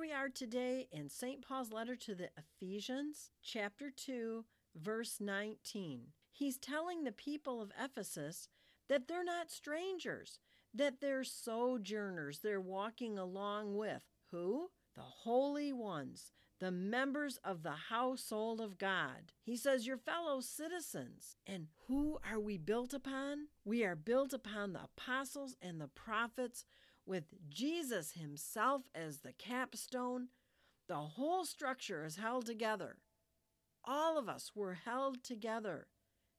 we are today in St. Paul's letter to the Ephesians, chapter 2, verse 19. He's telling the people of Ephesus that they're not strangers, that they're sojourners. They're walking along with who? The holy ones, the members of the household of God. He says, Your fellow citizens. And who are we built upon? We are built upon the apostles and the prophets with Jesus himself as the capstone. The whole structure is held together. All of us were held together,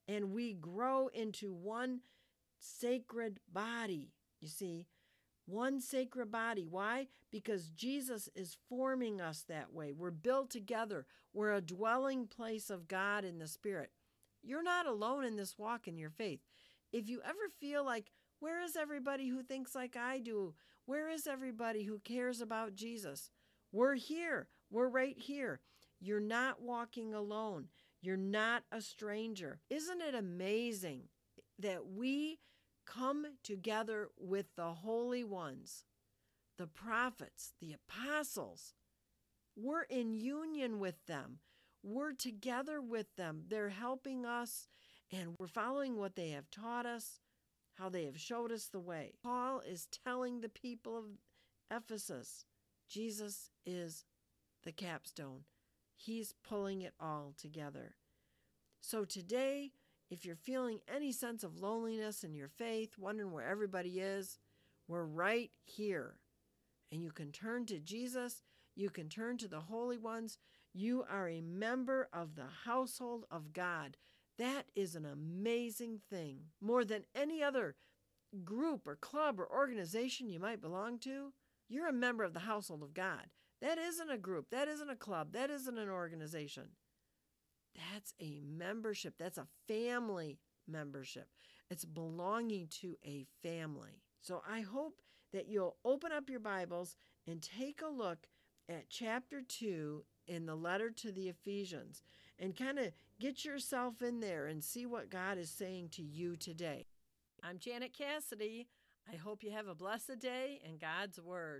and we grow into one sacred body. You see, one sacred body. Why? Because Jesus is forming us that way. We're built together, we're a dwelling place of God in the Spirit. You're not alone in this walk in your faith. If you ever feel like, where is everybody who thinks like I do? Where is everybody who cares about Jesus? We're here. We're right here. You're not walking alone. You're not a stranger. Isn't it amazing that we come together with the holy ones, the prophets, the apostles? We're in union with them. We're together with them. They're helping us, and we're following what they have taught us how they have showed us the way. Paul is telling the people of Ephesus Jesus is the capstone, He's pulling it all together. So today, if you're feeling any sense of loneliness in your faith, wondering where everybody is, we're right here. And you can turn to Jesus, you can turn to the holy ones. You are a member of the household of God. That is an amazing thing. More than any other group or club or organization you might belong to, you're a member of the household of God. That isn't a group, that isn't a club, that isn't an organization. That's a membership, that's a family membership. It's belonging to a family. So I hope that you'll open up your Bibles and take a look at chapter 2 in the letter to the Ephesians and kind of get yourself in there and see what God is saying to you today. I'm Janet Cassidy. I hope you have a blessed day and God's Word.